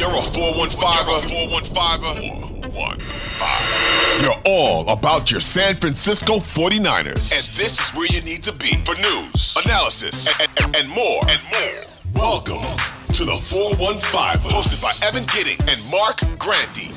You're a 415er. 415er. 415. You're all about your San Francisco 49ers. And this is where you need to be for news, analysis, and, and, and more. And more. Welcome to the 415, hosted by Evan Giddings and Marc Grandi.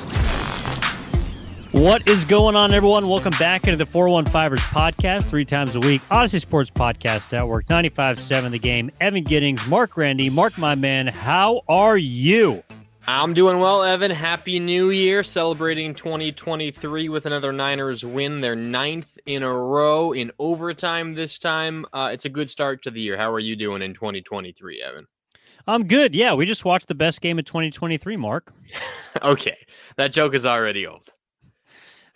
What is going on, everyone? Welcome back into the 415ers podcast, three times a week. Audacy Sports Podcast Network, 95.7 The Game. Evan Giddings, Marc Grandi, Marc, my man, how are you? I'm doing well, Evan. Happy New Year. Celebrating 2023 with another Niners win, their ninth in a row in overtime this time. Uh, it's a good start to the year. How are you doing in 2023, Evan? I'm good. Yeah, we just watched the best game of 2023, Marc. okay, that joke is already old.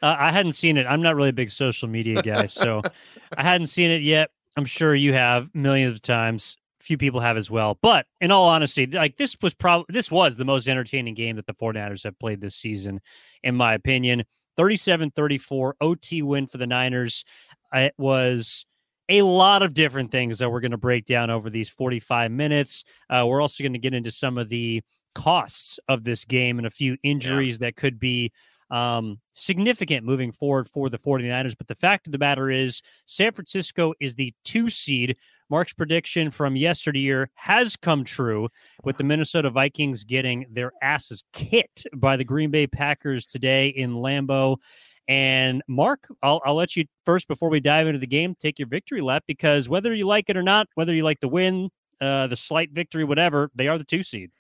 Uh, I hadn't seen it. I'm not really a big social media guy, so I hadn't seen it yet. I'm sure you have millions of times. Few people have as well. But in all honesty, like this was probably this was the most entertaining game that the 49ers have played this season, in my opinion. 37-34 OT win for the Niners. It was a lot of different things that we're going to break down over these 45 minutes. Uh, we're also going to get into some of the costs of this game and a few injuries yeah. that could be um, significant moving forward for the 49ers. But the fact of the matter is, San Francisco is the two seed. Marc's prediction from yesteryear has come true with the Minnesota Vikings getting their asses kicked by the Green Bay Packers today in Lambeau. And Marc, I'll, I'll let you first before we dive into the game take your victory lap because whether you like it or not, whether you like the win, uh, the slight victory, whatever, they are the two seed.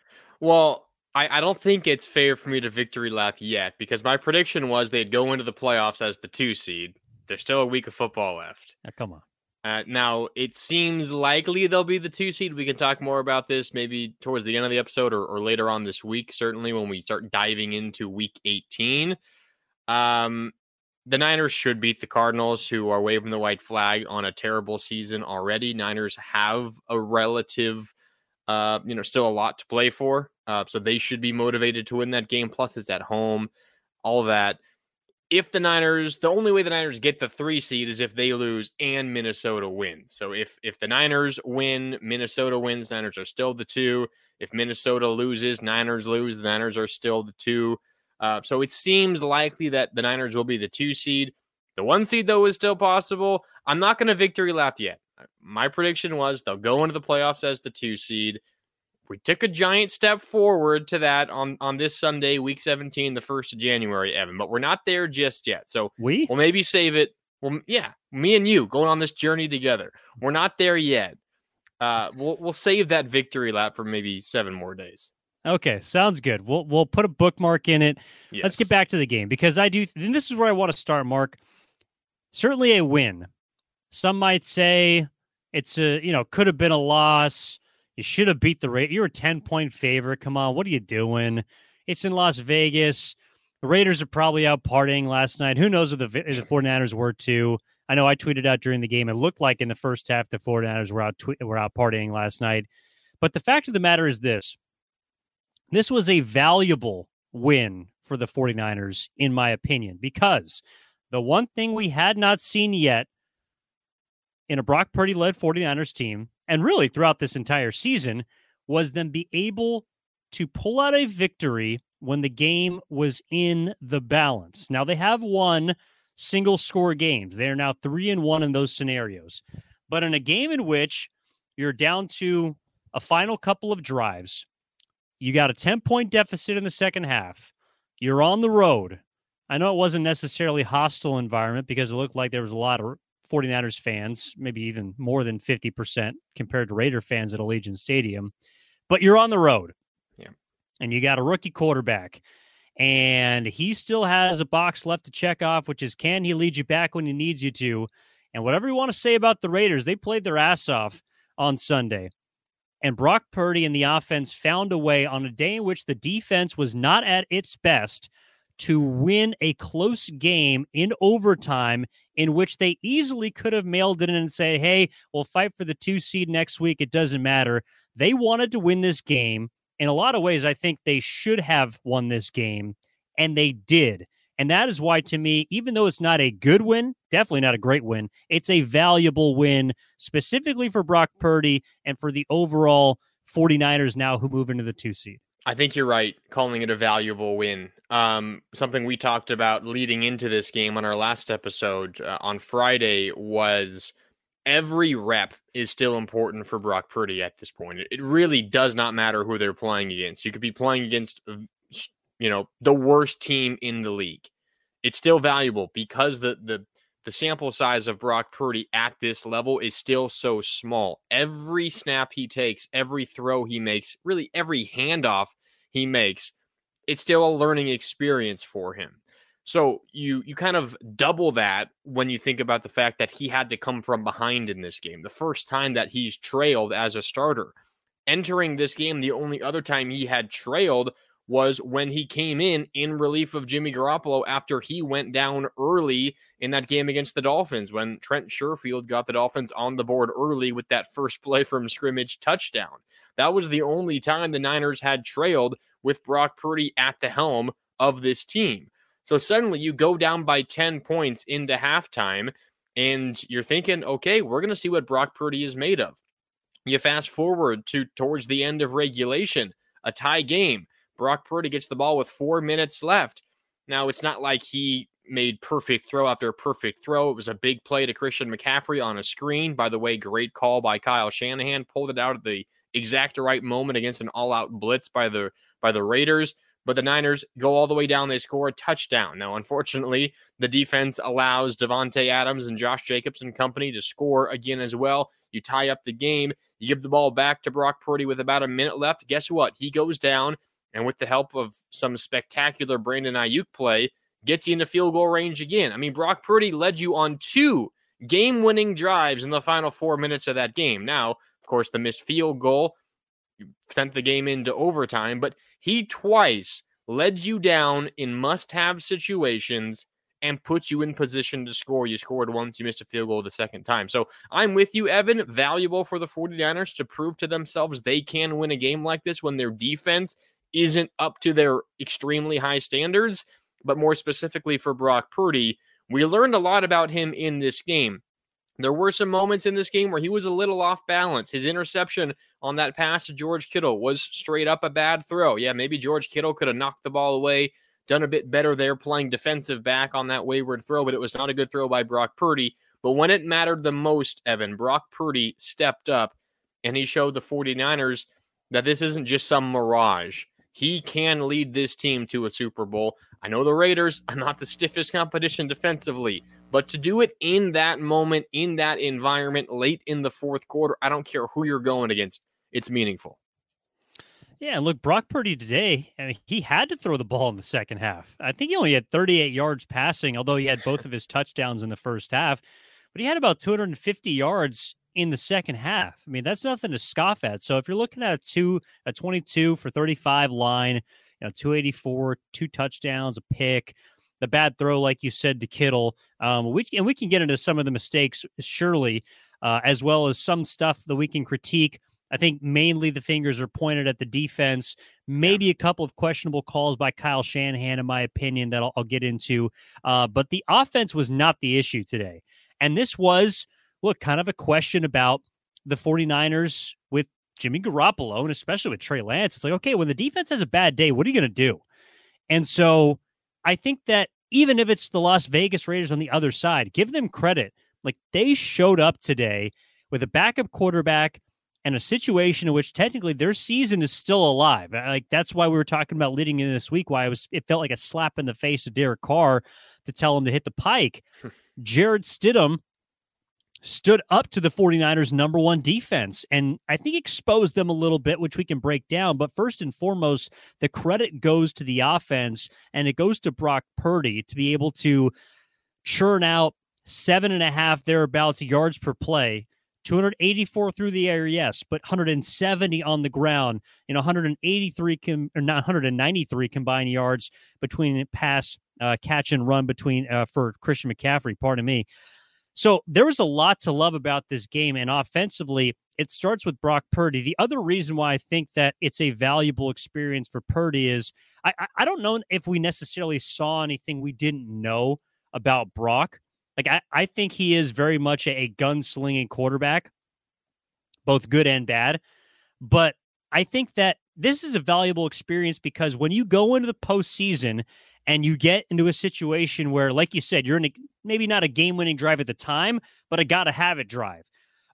Well, I, I don't think it's fair for me to victory lap yet because my prediction was they'd go into the playoffs as the two seed. There's still a week of football left. Now, come on. Uh, now it seems likely they'll be the two seed. We can talk more about this maybe towards the end of the episode or, or later on this week. Certainly when we start diving into week 18. Um, the Niners should beat the Cardinals, who are waving the white flag on a terrible season already. Niners have a relative uh, you know, still a lot to play for. Uh, so they should be motivated to win that game. Plus, it's at home, all that. If the Niners, the only way the Niners get the three seed is if they lose and Minnesota wins. So if if the Niners win, Minnesota wins, Niners are still the two. If Minnesota loses, Niners lose, the Niners are still the two. Uh, so it seems likely that the Niners will be the two seed. The one seed, though, is still possible. I'm not going to victory lap yet. My prediction was they'll go into the playoffs as the two seed. We took a giant step forward to that on on this Sunday, week 17, the first of January, Evan. But we're not there just yet. So we will maybe save it. Well, yeah, me and you going on this journey together. We're not there yet. Uh, we'll we'll save that victory lap for maybe seven more days. Okay, sounds good. We'll we'll put a bookmark in it. Yes. Let's get back to the game because I do. And this is where I want to start, Marc. Certainly a win some might say it's a, you know, could have been a loss. You should have beat the Raiders. You're a 10 point favorite. Come on. What are you doing? It's in Las Vegas. The Raiders are probably out partying last night. Who knows if the, if the 49ers were too? I know I tweeted out during the game. It looked like in the first half the 49ers were out tw- were out partying last night. But the fact of the matter is this. This was a valuable win for the 49ers in my opinion because the one thing we had not seen yet in a Brock Purdy led 49ers team, and really throughout this entire season, was them be able to pull out a victory when the game was in the balance. Now they have won single score games. They are now three and one in those scenarios. But in a game in which you're down to a final couple of drives, you got a 10 point deficit in the second half, you're on the road. I know it wasn't necessarily hostile environment because it looked like there was a lot of 49ers fans, maybe even more than 50% compared to Raider fans at Allegiant Stadium. But you're on the road. Yeah. And you got a rookie quarterback. And he still has a box left to check off, which is can he lead you back when he needs you to? And whatever you want to say about the Raiders, they played their ass off on Sunday. And Brock Purdy and the offense found a way on a day in which the defense was not at its best to win a close game in overtime in which they easily could have mailed it in and say, hey, we'll fight for the two seed next week. It doesn't matter. They wanted to win this game. In a lot of ways, I think they should have won this game, and they did. And that is why, to me, even though it's not a good win, definitely not a great win, it's a valuable win, specifically for Brock Purdy and for the overall 49ers now who move into the two seed. I think you're right calling it a valuable win. Um, something we talked about leading into this game on our last episode uh, on Friday was every rep is still important for Brock Purdy at this point. It, really does not matter who they're playing against. You could be playing against, you know, the worst team in the league. It's still valuable because the the the sample size of Brock Purdy at this level is still so small. Every snap he takes, every throw he makes, really every handoff he makes, it's still a learning experience for him. So you you kind of double that when you think about the fact that he had to come from behind in this game. The first time that he's trailed as a starter. Entering this game, the only other time he had trailed was when he came in in relief of Jimmy Garoppolo after he went down early in that game against the Dolphins when Trent Sherfield got the Dolphins on the board early with that first play from scrimmage touchdown. That was the only time the Niners had trailed with Brock Purdy at the helm of this team. So suddenly you go down by 10 points into halftime and you're thinking, okay, we're going to see what Brock Purdy is made of. You fast forward to towards the end of regulation, a tie game. Brock Purdy gets the ball with four minutes left. Now, it's not like he made perfect throw after perfect throw. It was a big play to Christian McCaffrey on a screen. By the way, great call by Kyle Shanahan. Pulled it out at the exact right moment against an all-out blitz by the by the Raiders. But the Niners go all the way down. They score a touchdown. Now, unfortunately, the defense allows Davante Adams and Josh Jacobs and company to score again as well. You tie up the game. You give the ball back to Brock Purdy with about a minute left. Guess what? He goes down and with the help of some spectacular Brandon Aiyuk play, gets you into field goal range again. I mean, Brock Purdy led you on two game winning drives in the final four minutes of that game. Now, of course, the missed field goal sent the game into overtime, but he twice led you down in must have situations and put you in position to score. You scored once, you missed a field goal the second time. So I'm with you, Evan. Valuable for the 49ers to prove to themselves they can win a game like this when their defense isn't up to their extremely high standards. But more specifically for Brock Purdy, we learned a lot about him in this game. There were some moments in this game where he was a little off balance. His interception on that pass to George Kittle was straight up a bad throw. Yeah, maybe George Kittle could have knocked the ball away, done a bit better there playing defensive back on that wayward throw, but it was not a good throw by Brock Purdy. But when it mattered the most, Evan, Brock Purdy stepped up and he showed the 49ers that this isn't just some mirage. He can lead this team to a Super Bowl. I know the Raiders are not the stiffest competition defensively, but to do it in that moment, in that environment, late in the fourth quarter, I don't care who you're going against, it's meaningful. Yeah, look, Brock Purdy today, I mean, he had to throw the ball in the second half. I think he only had 38 yards passing, although he had both of his touchdowns in the first half. But he had about 250 yards in the second half. I mean, that's nothing to scoff at. So if you're looking at a two, a 22 for 35 line, you know, 284, two touchdowns, a pick, the bad throw, like you said, to Kittle, um, we and we can get into some of the mistakes surely, uh, as well as some stuff that we can critique. I think mainly the fingers are pointed at the defense. Maybe a couple of questionable calls by Kyle Shanahan, in my opinion, that I'll, I'll get into. Uh, but the offense was not the issue today. And this was look, kind of a question about the 49ers with Jimmy Garoppolo and especially with Trey Lance. It's like, okay, when the defense has a bad day, what are you going to do? And so I think that even if it's the Las Vegas Raiders on the other side, give them credit. Like they showed up today with a backup quarterback and a situation in which technically their season is still alive. Like that's why we were talking about leading in this week. Why it was it felt like a slap in the face of Derek Carr to tell him to hit the pike. Jarrett Stidham stood up to the 49ers number one defense and I think exposed them a little bit, which we can break down. But first and foremost, the credit goes to the offense and it goes to Brock Purdy to be able to churn out seven and a half thereabouts yards per play. 284 through the air, yes, but 170 on the ground. Know, 183 com- or not 193 combined yards between pass, uh, catch, and run between uh, for Christian McCaffrey. Pardon me. So there was a lot to love about this game. And offensively, it starts with Brock Purdy. The other reason why I think that it's a valuable experience for Purdy is I, I don't know if we necessarily saw anything we didn't know about Brock. Like, I, I think he is very much a, a gunslinging quarterback, both good and bad. But I think that this is a valuable experience because when you go into the postseason and you get into a situation where, like you said, you're in a, maybe not a game winning drive at the time, but a gotta have it drive.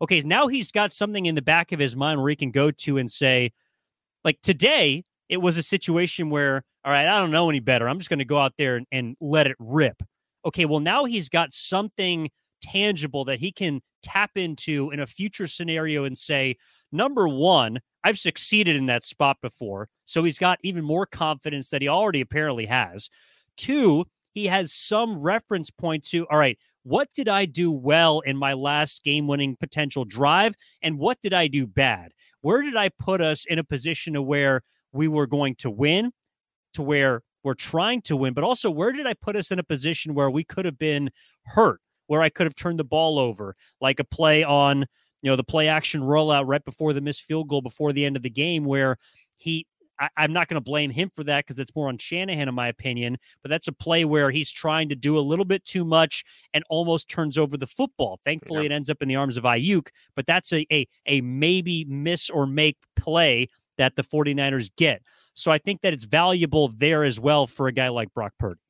Okay, now he's got something in the back of his mind where he can go to and say, like today, it was a situation where, all right, I don't know any better. I'm just going to go out there and, and let it rip. Okay, well, now he's got something tangible that he can tap into in a future scenario and say, number one, I've succeeded in that spot before. So he's got even more confidence that he already apparently has. Two, he has some reference point to, all right, what did I do well in my last game winning potential drive? And what did I do bad? Where did I put us in a position to where we were going to win, to where we're trying to win, but also where did I put us in a position where we could have been hurt, where I could have turned the ball over, like a play on, you know, the play action rollout right before the missed field goal before the end of the game, where he I, am not going to blame him for that because it's more on Shanahan, in my opinion. But that's a play where he's trying to do a little bit too much and almost turns over the football. Thankfully, yeah. it ends up in the arms of Aiyuk. but that's a, a, a maybe miss or make play that the 49ers get. So I think that it's valuable there as well for a guy like Brock Purdy.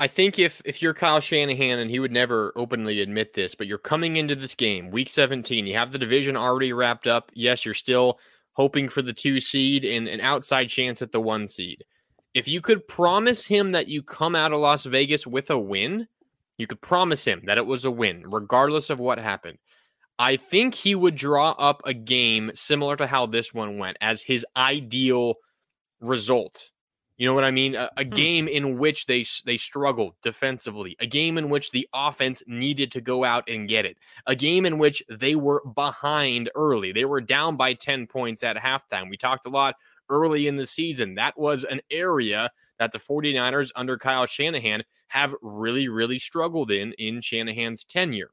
I think if if you're Kyle Shanahan and he would never openly admit this, but you're coming into this game, week 17, you have the division already wrapped up. Yes, you're still hoping for the two seed and an outside chance at the one seed. If you could promise him that you come out of Las Vegas with a win, you could promise him that it was a win, regardless of what happened. I think he would draw up a game similar to how this one went as his ideal result. You know what I mean? A, a hmm. game in which they they struggled defensively, a game in which the offense needed to go out and get it, a game in which they were behind early. They were down by 10 points at halftime. We talked a lot early in the season. That was an area that the 49ers under Kyle Shanahan have really really struggled in in Shanahan's tenure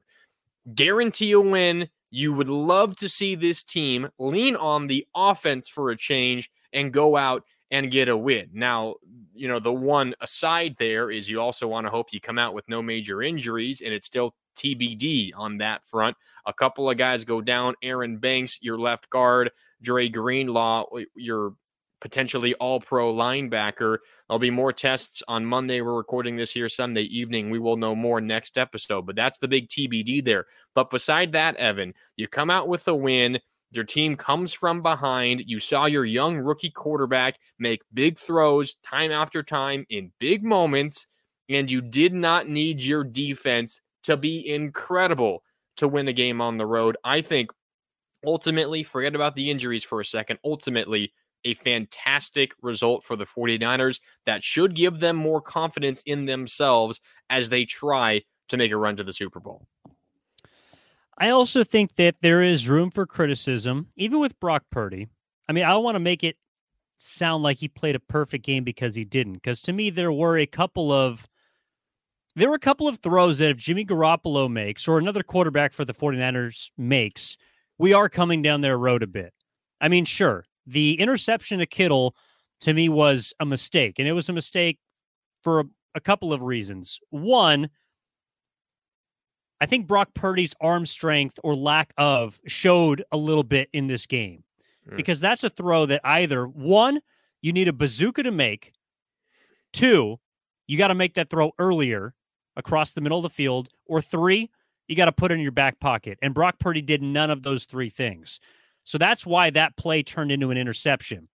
guarantee a win. You would love to see this team lean on the offense for a change and go out and get a win. Now, you know, the one aside there is you also want to hope you come out with no major injuries, and it's still TBD on that front. A couple of guys go down. Aaron Banks, your left guard, Dre Greenlaw, your potentially all pro linebacker. There'll be more tests on Monday. We're recording this here Sunday evening. We will know more next episode, but that's the big TBD there. But beside that, Evan, you come out with a win. Your team comes from behind. You saw your young rookie quarterback make big throws time after time in big moments, and you did not need your defense to be incredible to win a game on the road. I think ultimately, forget about the injuries for a second. Ultimately, a fantastic result for the 49ers that should give them more confidence in themselves as they try to make a run to the Super Bowl. I also think that there is room for criticism, even with Brock Purdy. I mean, I don't want to make it sound like he played a perfect game because he didn't. Because to me, there were a couple of there were a couple of throws that if Jimmy Garoppolo makes or another quarterback for the 49ers makes, we are coming down their road a bit. I mean, sure, the interception to Kittle to me was a mistake, and it was a mistake for a, a couple of reasons. One, I think Brock Purdy's arm strength or lack of showed a little bit in this game mm. because that's a throw that either one, you need a bazooka to make, two, you got to make that throw earlier across the middle of the field, or three, you got to put it in your back pocket. And Brock Purdy did none of those three things. So that's why that play turned into an interception.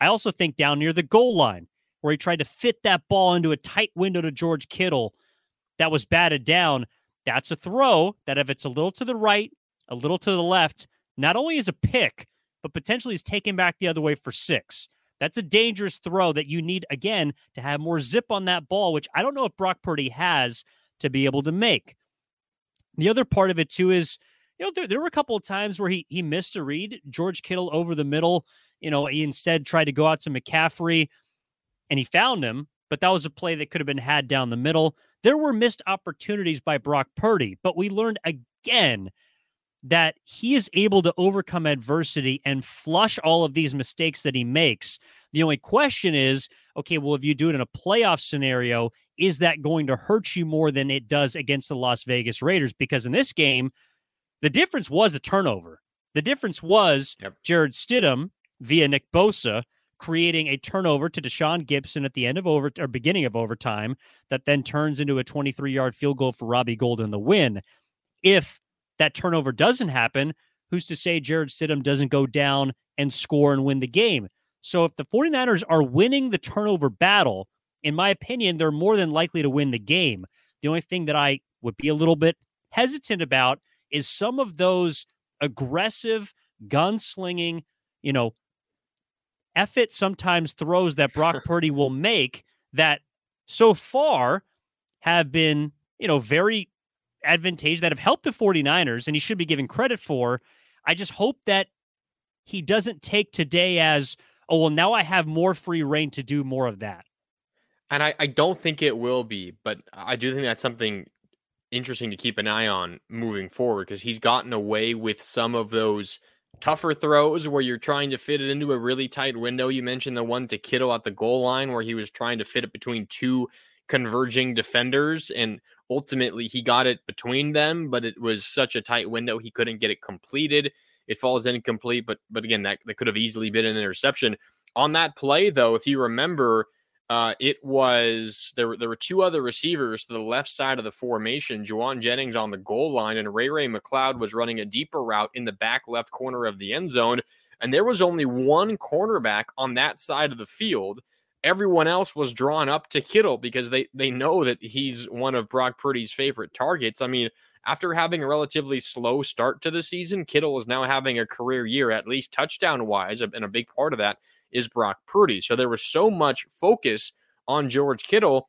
I also think down near the goal line, where he tried to fit that ball into a tight window to George Kittle that was batted down, that's a throw that if it's a little to the right, a little to the left, not only is a pick, but potentially is taken back the other way for six. That's a dangerous throw that you need, again, to have more zip on that ball, which I don't know if Brock Purdy has to be able to make. The other part of it, too, is you know, there, there were a couple of times where he he missed a read. George Kittle over the middle. You know, he instead tried to go out to McCaffrey, and he found him. But that was a play that could have been had down the middle. There were missed opportunities by Brock Purdy, but we learned again that he is able to overcome adversity and flush all of these mistakes that he makes. The only question is okay, well, if you do it in a playoff scenario, is that going to hurt you more than it does against the Las Vegas Raiders? Because in this game, the difference was a turnover. The difference was yep. Jarrett Stidham via Nick Bosa creating a turnover to Tashaun Gipson at the end of over or beginning of overtime that then turns into a 23 yard field goal for Robbie Golden the win. If that turnover doesn't happen, who's to say Jarrett Stidham doesn't go down and score and win the game? So if the 49ers are winning the turnover battle, in my opinion, they're more than likely to win the game. The only thing that I would be a little bit hesitant about is some of those aggressive, gunslinging, you know, effort sometimes throws that Brock Purdy will make that so far have been, you know, very advantageous that have helped the 49ers and he should be given credit for. I just hope that he doesn't take today as, oh, well, now I have more free reign to do more of that. And I, I don't think it will be, but I do think that's something interesting to keep an eye on moving forward because he's gotten away with some of those tougher throws where you're trying to fit it into a really tight window. You mentioned the one to Kittle at the goal line where he was trying to fit it between two converging defenders and ultimately he got it between them, but it was such a tight window he couldn't get it completed. It falls incomplete, but but again that, that could have easily been an interception. On that play though, if you remember, uh, it was there. There were two other receivers to the left side of the formation. Jauan Jennings on the goal line, and Ray Ray McCloud was running a deeper route in the back left corner of the end zone. And there was only one cornerback on that side of the field. Everyone else was drawn up to Kittle because they they know that he's one of Brock Purdy's favorite targets. I mean, after having a relatively slow start to the season, Kittle is now having a career year, at least touchdown wise, and a big part of that is Brock Purdy. So there was so much focus on George Kittle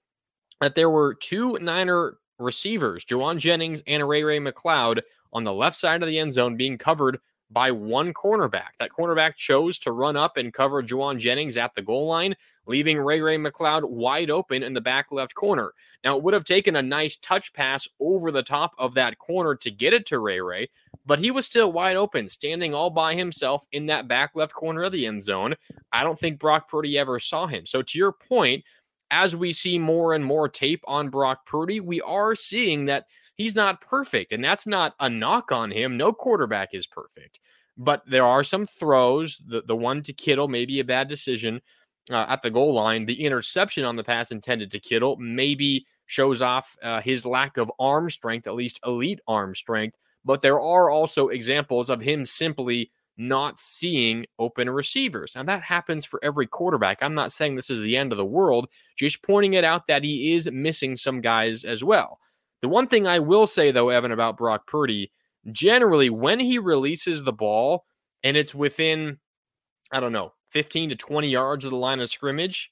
that there were two Niner receivers, Jauan Jennings and Ray Ray McCloud, on the left side of the end zone being covered by one cornerback. That cornerback chose to run up and cover Jauan Jennings at the goal line, leaving Ray Ray McCloud wide open in the back left corner. Now, it would have taken a nice touch pass over the top of that corner to get it to Ray Ray, but he was still wide open, standing all by himself in that back left corner of the end zone. I don't think Brock Purdy ever saw him. So, to your point, as we see more and more tape on Brock Purdy, we are seeing that he's not perfect. And that's not a knock on him. No quarterback is perfect. But there are some throws. The, the one to Kittle, maybe a bad decision uh, at the goal line. The interception on the pass intended to Kittle maybe shows off uh, his lack of arm strength, at least elite arm strength. But there are also examples of him simply not seeing open receivers. Now, that happens for every quarterback. I'm not saying this is the end of the world, just pointing it out that he is missing some guys as well. The one thing I will say, though, Evan, about Brock Purdy, generally, when he releases the ball and it's within, I don't know, 15 to 20 yards of the line of scrimmage,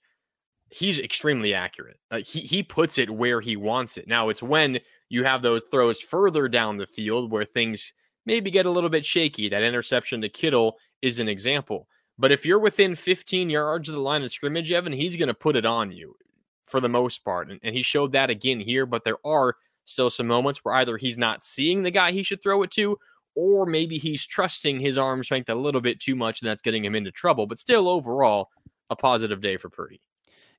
he's extremely accurate. Uh, he, he puts it where he wants it. Now, it's when you have those throws further down the field where things maybe get a little bit shaky. That interception to Kittle is an example. But if you're within 15 yards of the line of scrimmage, Evan, he's going to put it on you for the most part. And, and he showed that again here. But there are still some moments where either he's not seeing the guy he should throw it to, or maybe he's trusting his arm strength a little bit too much and that's getting him into trouble. But still, overall, a positive day for Purdy.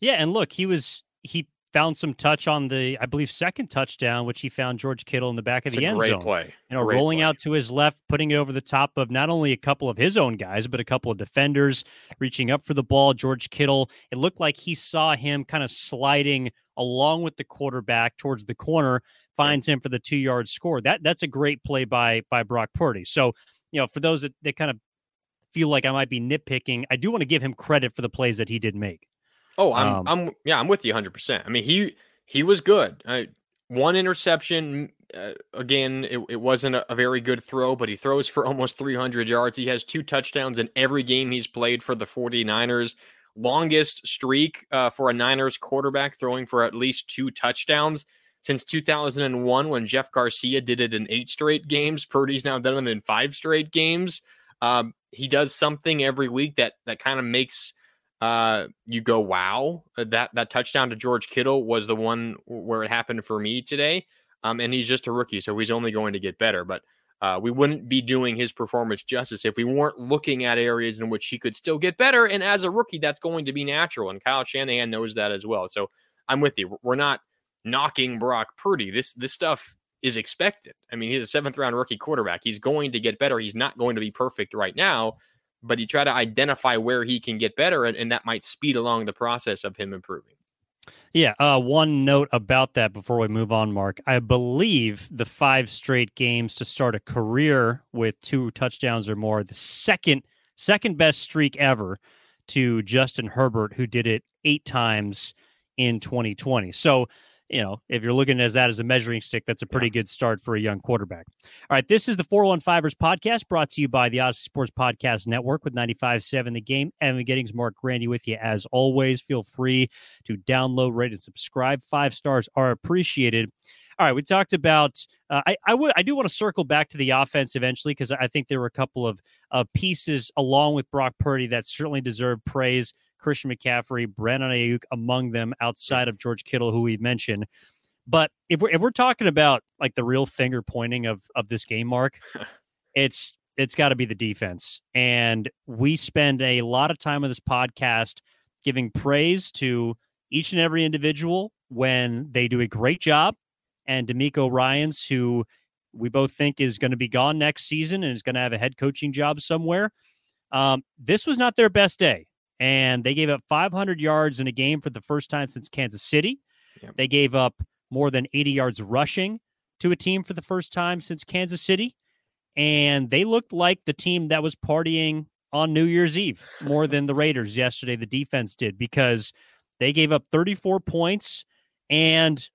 Yeah, and look, he was he found some touch on the, I believe, second touchdown, which he found George Kittle in the back of it's the end zone. Play. You know, great rolling play. out to his left, putting it over the top of not only a couple of his own guys, but a couple of defenders reaching up for the ball. George Kittle, it looked like he saw him kind of sliding along with the quarterback towards the corner, finds him for the two yard score. That that's a great play by by Brock Purdy. So, you know, for those that, that kind of feel like I might be nitpicking, I do want to give him credit for the plays that he did make. Oh, I'm, um, I'm, yeah, I'm with you 100. percent I mean, he he was good. I, one interception. Uh, again, it, it wasn't a, a, very good throw, but he throws for almost 300 yards. He has two touchdowns in every game he's played for the 49ers. Longest streak uh, for a Niners quarterback throwing for at least two touchdowns since 2001 when Jeff Garcia did it in eight straight games. Purdy's now done it in five straight games. Um, he does something every week that that kind of makes – uh, you go, wow, uh, that that touchdown to George Kittle was the one where it happened for me today. Um, and he's just a rookie, so he's only going to get better. But uh, we wouldn't be doing his performance justice if we weren't looking at areas in which he could still get better. And as a rookie, that's going to be natural. And Kyle Shanahan knows that as well. So I'm with you. We're not knocking Brock Purdy. This this stuff is expected. I mean, he's a seventh round rookie quarterback. He's going to get better. He's not going to be perfect right now but you try to identify where he can get better, and, and that might speed along the process of him improving. Yeah. Uh, one note about that before we move on, Marc. I believe the five straight games to start a career with two touchdowns or more, the second second best streak ever to Justin Herbert, who did it eight times in 2020. So you know, if you're looking at that as a measuring stick, that's a pretty yeah. good start for a young quarterback. All right, this is the 415ers podcast brought to you by the Audacy Sports Podcast Network with 95.7 The Game. Evan Giddings, Marc Grandi with you as always. Feel free to download, rate, and subscribe. Five stars are appreciated. All right, we talked about. Uh, I I would I do want to circle back to the offense eventually because I think there were a couple of of pieces along with Brock Purdy that certainly deserve praise. Christian McCaffrey, Brandon Aiyuk among them outside of George Kittle, who we mentioned. But if we're if we're talking about like the real finger pointing of of this game, Marc, it's it's got to be the defense. And we spend a lot of time on this podcast giving praise to each and every individual when they do a great job. And DeMeco Ryans, who we both think is going to be gone next season and is going to have a head coaching job somewhere. Um, this was not their best day and they gave up 500 yards in a game for the first time since Kansas City. Yep. They gave up more than 80 yards rushing to a team for the first time since Kansas City. And they looked like the team that was partying on New Year's Eve more than the Raiders yesterday, the defense did, because they gave up 34 points and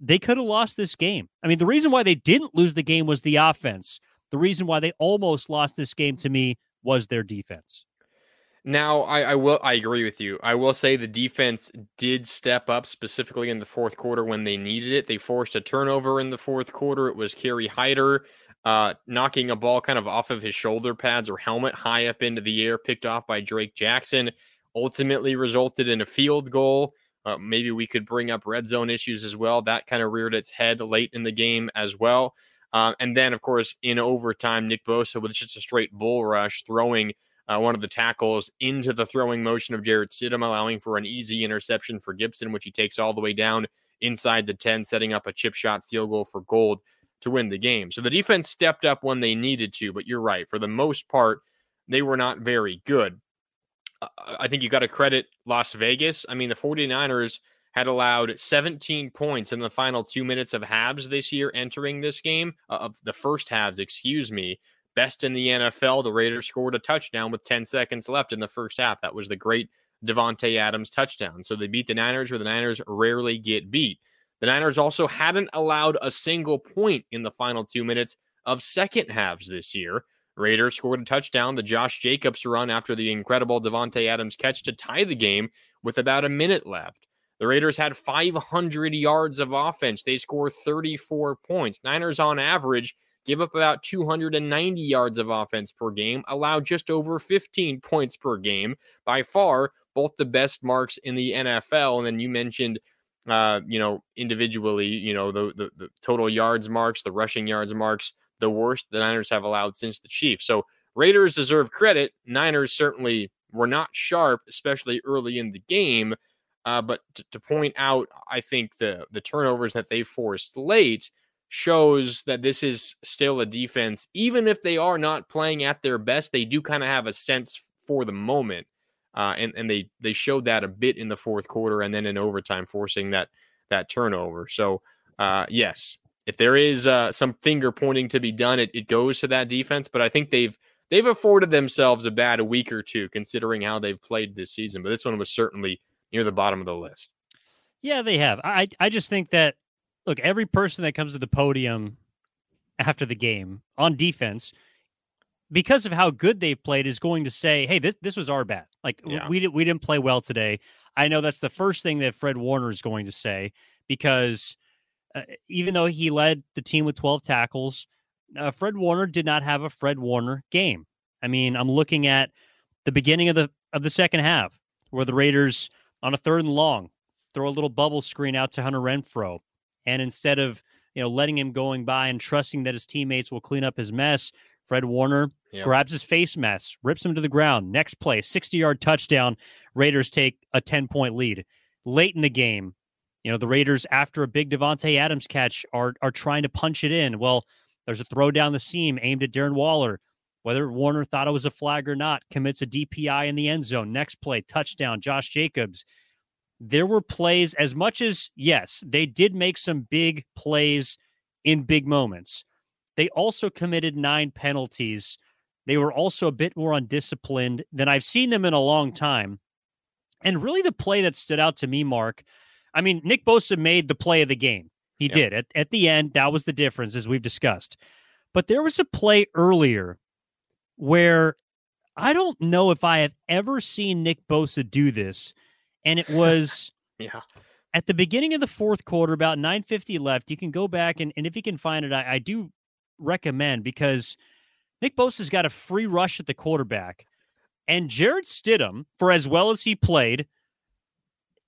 they could have lost this game. I mean, the reason why they didn't lose the game was the offense. The reason why they almost lost this game to me was their defense. Now, I, I, will. I agree with you. I will say the defense did step up specifically in the fourth quarter when they needed it. They forced a turnover in the fourth quarter. It was Kerry Hyder uh, knocking a ball kind of off of his shoulder pads or helmet high up into the air, picked off by Drake Jackson. Ultimately, resulted in a field goal. Uh, maybe we could bring up red zone issues as well. That kind of reared its head late in the game as well. Uh, and then, of course, in overtime, Nick Bosa with just a straight bull rush, throwing uh, one of the tackles into the throwing motion of Jarrett Stidham, allowing for an easy interception for Gipson, which he takes all the way down inside the 10, setting up a chip shot field goal for Gould to win the game. So the defense stepped up when they needed to, but you're right. For the most part, they were not very good. Uh, I think you got to credit Las Vegas. I mean, the 49ers had allowed 17 points in the final two minutes of halves this year entering this game, uh, of the first halves, excuse me best in the NFL. The Raiders scored a touchdown with 10 seconds left in the first half. That was the great Davante Adams touchdown. So they beat the Niners where the Niners rarely get beat. The Niners also hadn't allowed a single point in the final two minutes of second halves this year. Raiders scored a touchdown, the Josh Jacobs run after the incredible Davante Adams catch to tie the game with about a minute left. The Raiders had 500 yards of offense. They scored 34 points. Niners on average give up about 290 yards of offense per game, allow just over 15 points per game. By far, both the best marks in the NFL. And then you mentioned, uh, you know, individually, you know, the, the, the total yards marks, the rushing yards marks, the worst the Niners have allowed since the Chiefs. So Raiders deserve credit. Niners certainly were not sharp, especially early in the game. Uh, but to, to point out, I think the the turnovers that they forced late shows that this is still a defense, even if they are not playing at their best, they do kind of have a sense for the moment. Uh, and and they they showed that a bit in the fourth quarter and then in overtime, forcing that that turnover. So uh, yes, if there is uh, some finger pointing to be done, it, it goes to that defense. But I think they've they've afforded themselves a bad week or two, considering how they've played this season. But this one was certainly near the bottom of the list. Yeah, they have. I I just think that look, every person that comes to the podium after the game on defense, because of how good they've played, is going to say, "Hey, this this was our bad. Like yeah. we we didn't play well today." I know that's the first thing that Fred Warner is going to say because uh, even though he led the team with 12 tackles, uh, Fred Warner did not have a Fred Warner game. I mean, I'm looking at the beginning of the of the second half where the Raiders on a third and long throw a little bubble screen out to Hunter Renfrow. And instead of you know letting him going by and trusting that his teammates will clean up his mess, Fred Warner grabs his face mask, rips him to the ground. Next play, 60 yard touchdown. Raiders take a 10 point lead. Late in the game, you know, the Raiders, after a big Davante Adams catch, are, are trying to punch it in. Well, there's a throw down the seam aimed at Darren Waller. whether Warner thought it was a flag or not, commits a DPI in the end zone. Next play, touchdown, Josh Jacobs. There were plays, as much as, yes, they did make some big plays in big moments. They also committed nine penalties. They were also a bit more undisciplined than I've seen them in a long time. And really, the play that stood out to me, Marc, I mean, Nick Bosa made the play of the game. He yep. did. At, at the end, that was the difference, as we've discussed. But there was a play earlier where I don't know if I have ever seen Nick Bosa do this. And it was yeah at the beginning of the fourth quarter, about 950 left. You can go back and, and if you can find it, I, I do recommend because Nick Bosa's got a free rush at the quarterback. And Jarrett Stidham, for as well as he played,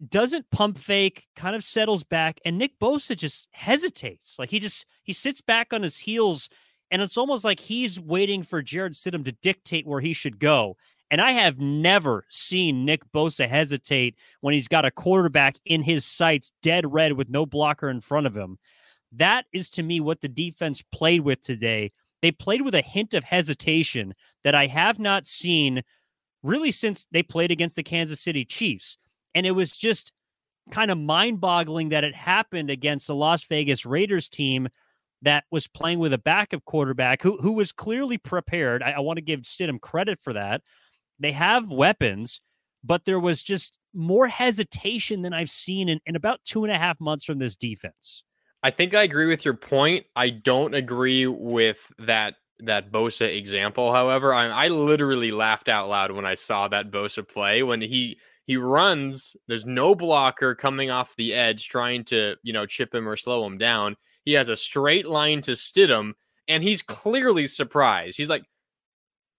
doesn't pump fake, kind of settles back, and Nick Bosa just hesitates. Like he just he sits back on his heels and it's almost like he's waiting for Jarrett Stidham to dictate where he should go. And I have never seen Nick Bosa hesitate when he's got a quarterback in his sights, dead red with no blocker in front of him. That is to me what the defense played with today. They played with a hint of hesitation that I have not seen really since they played against the Kansas City Chiefs. And it was just kind of mind boggling that it happened against the Las Vegas Raiders team that was playing with a backup quarterback who who was clearly prepared. I, I want to give Stidham credit for that. They have weapons, but there was just more hesitation than I've seen in, in about two and a half months from this defense. I think I agree with your point. I don't agree with that that Bosa example. However, I, I literally laughed out loud when I saw that Bosa play when he he runs. There's no blocker coming off the edge trying to you know chip him or slow him down he has a straight line to Stidham, and he's clearly surprised. He's like,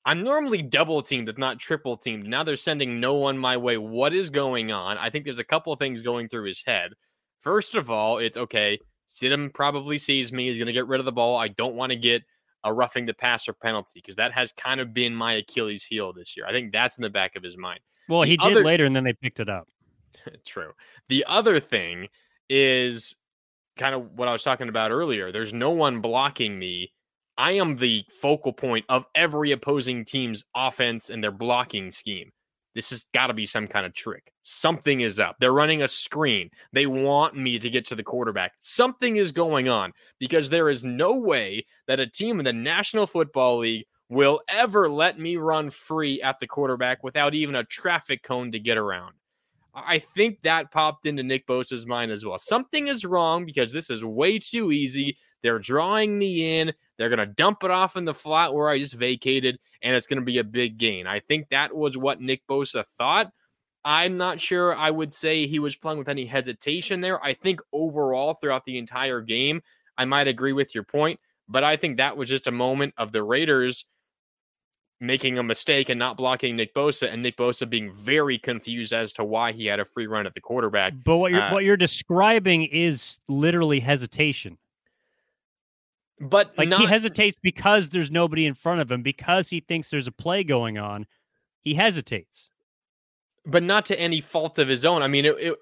I'm normally double teamed, if not triple teamed. Now they're sending no one my way. What is going on? I think there's a couple of things going through his head. First of all, it's okay. Stidham probably sees me. He's going to get rid of the ball. I don't want to get a roughing the passer penalty because that has kind of been my Achilles heel this year. I think that's in the back of his mind. Well, the he other... did later, and then they picked it up. True. The other thing is kind of what I was talking about earlier. There's no one blocking me. I am the focal point of every opposing team's offense and their blocking scheme. This has got to be some kind of trick. Something is up. They're running a screen. They want me to get to the quarterback. Something is going on because there is no way that a team in the National Football League will ever let me run free at the quarterback without even a traffic cone to get around. I think that popped into Nick Bosa's mind as well. Something is wrong because this is way too easy. They're drawing me in. They're going to dump it off in the flat where I just vacated, and it's going to be a big gain. I think that was what Nick Bosa thought. I'm not sure I would say he was playing with any hesitation there. I think overall, throughout the entire game, I might agree with your point, but I think that was just a moment of the Raiders making a mistake and not blocking Nick Bosa, and Nick Bosa being very confused as to why he had a free run at the quarterback. But what you're uh, what you're describing is literally hesitation. But like not, he hesitates because there's nobody in front of him because he thinks there's a play going on. He hesitates, but not to any fault of his own. I mean, it, it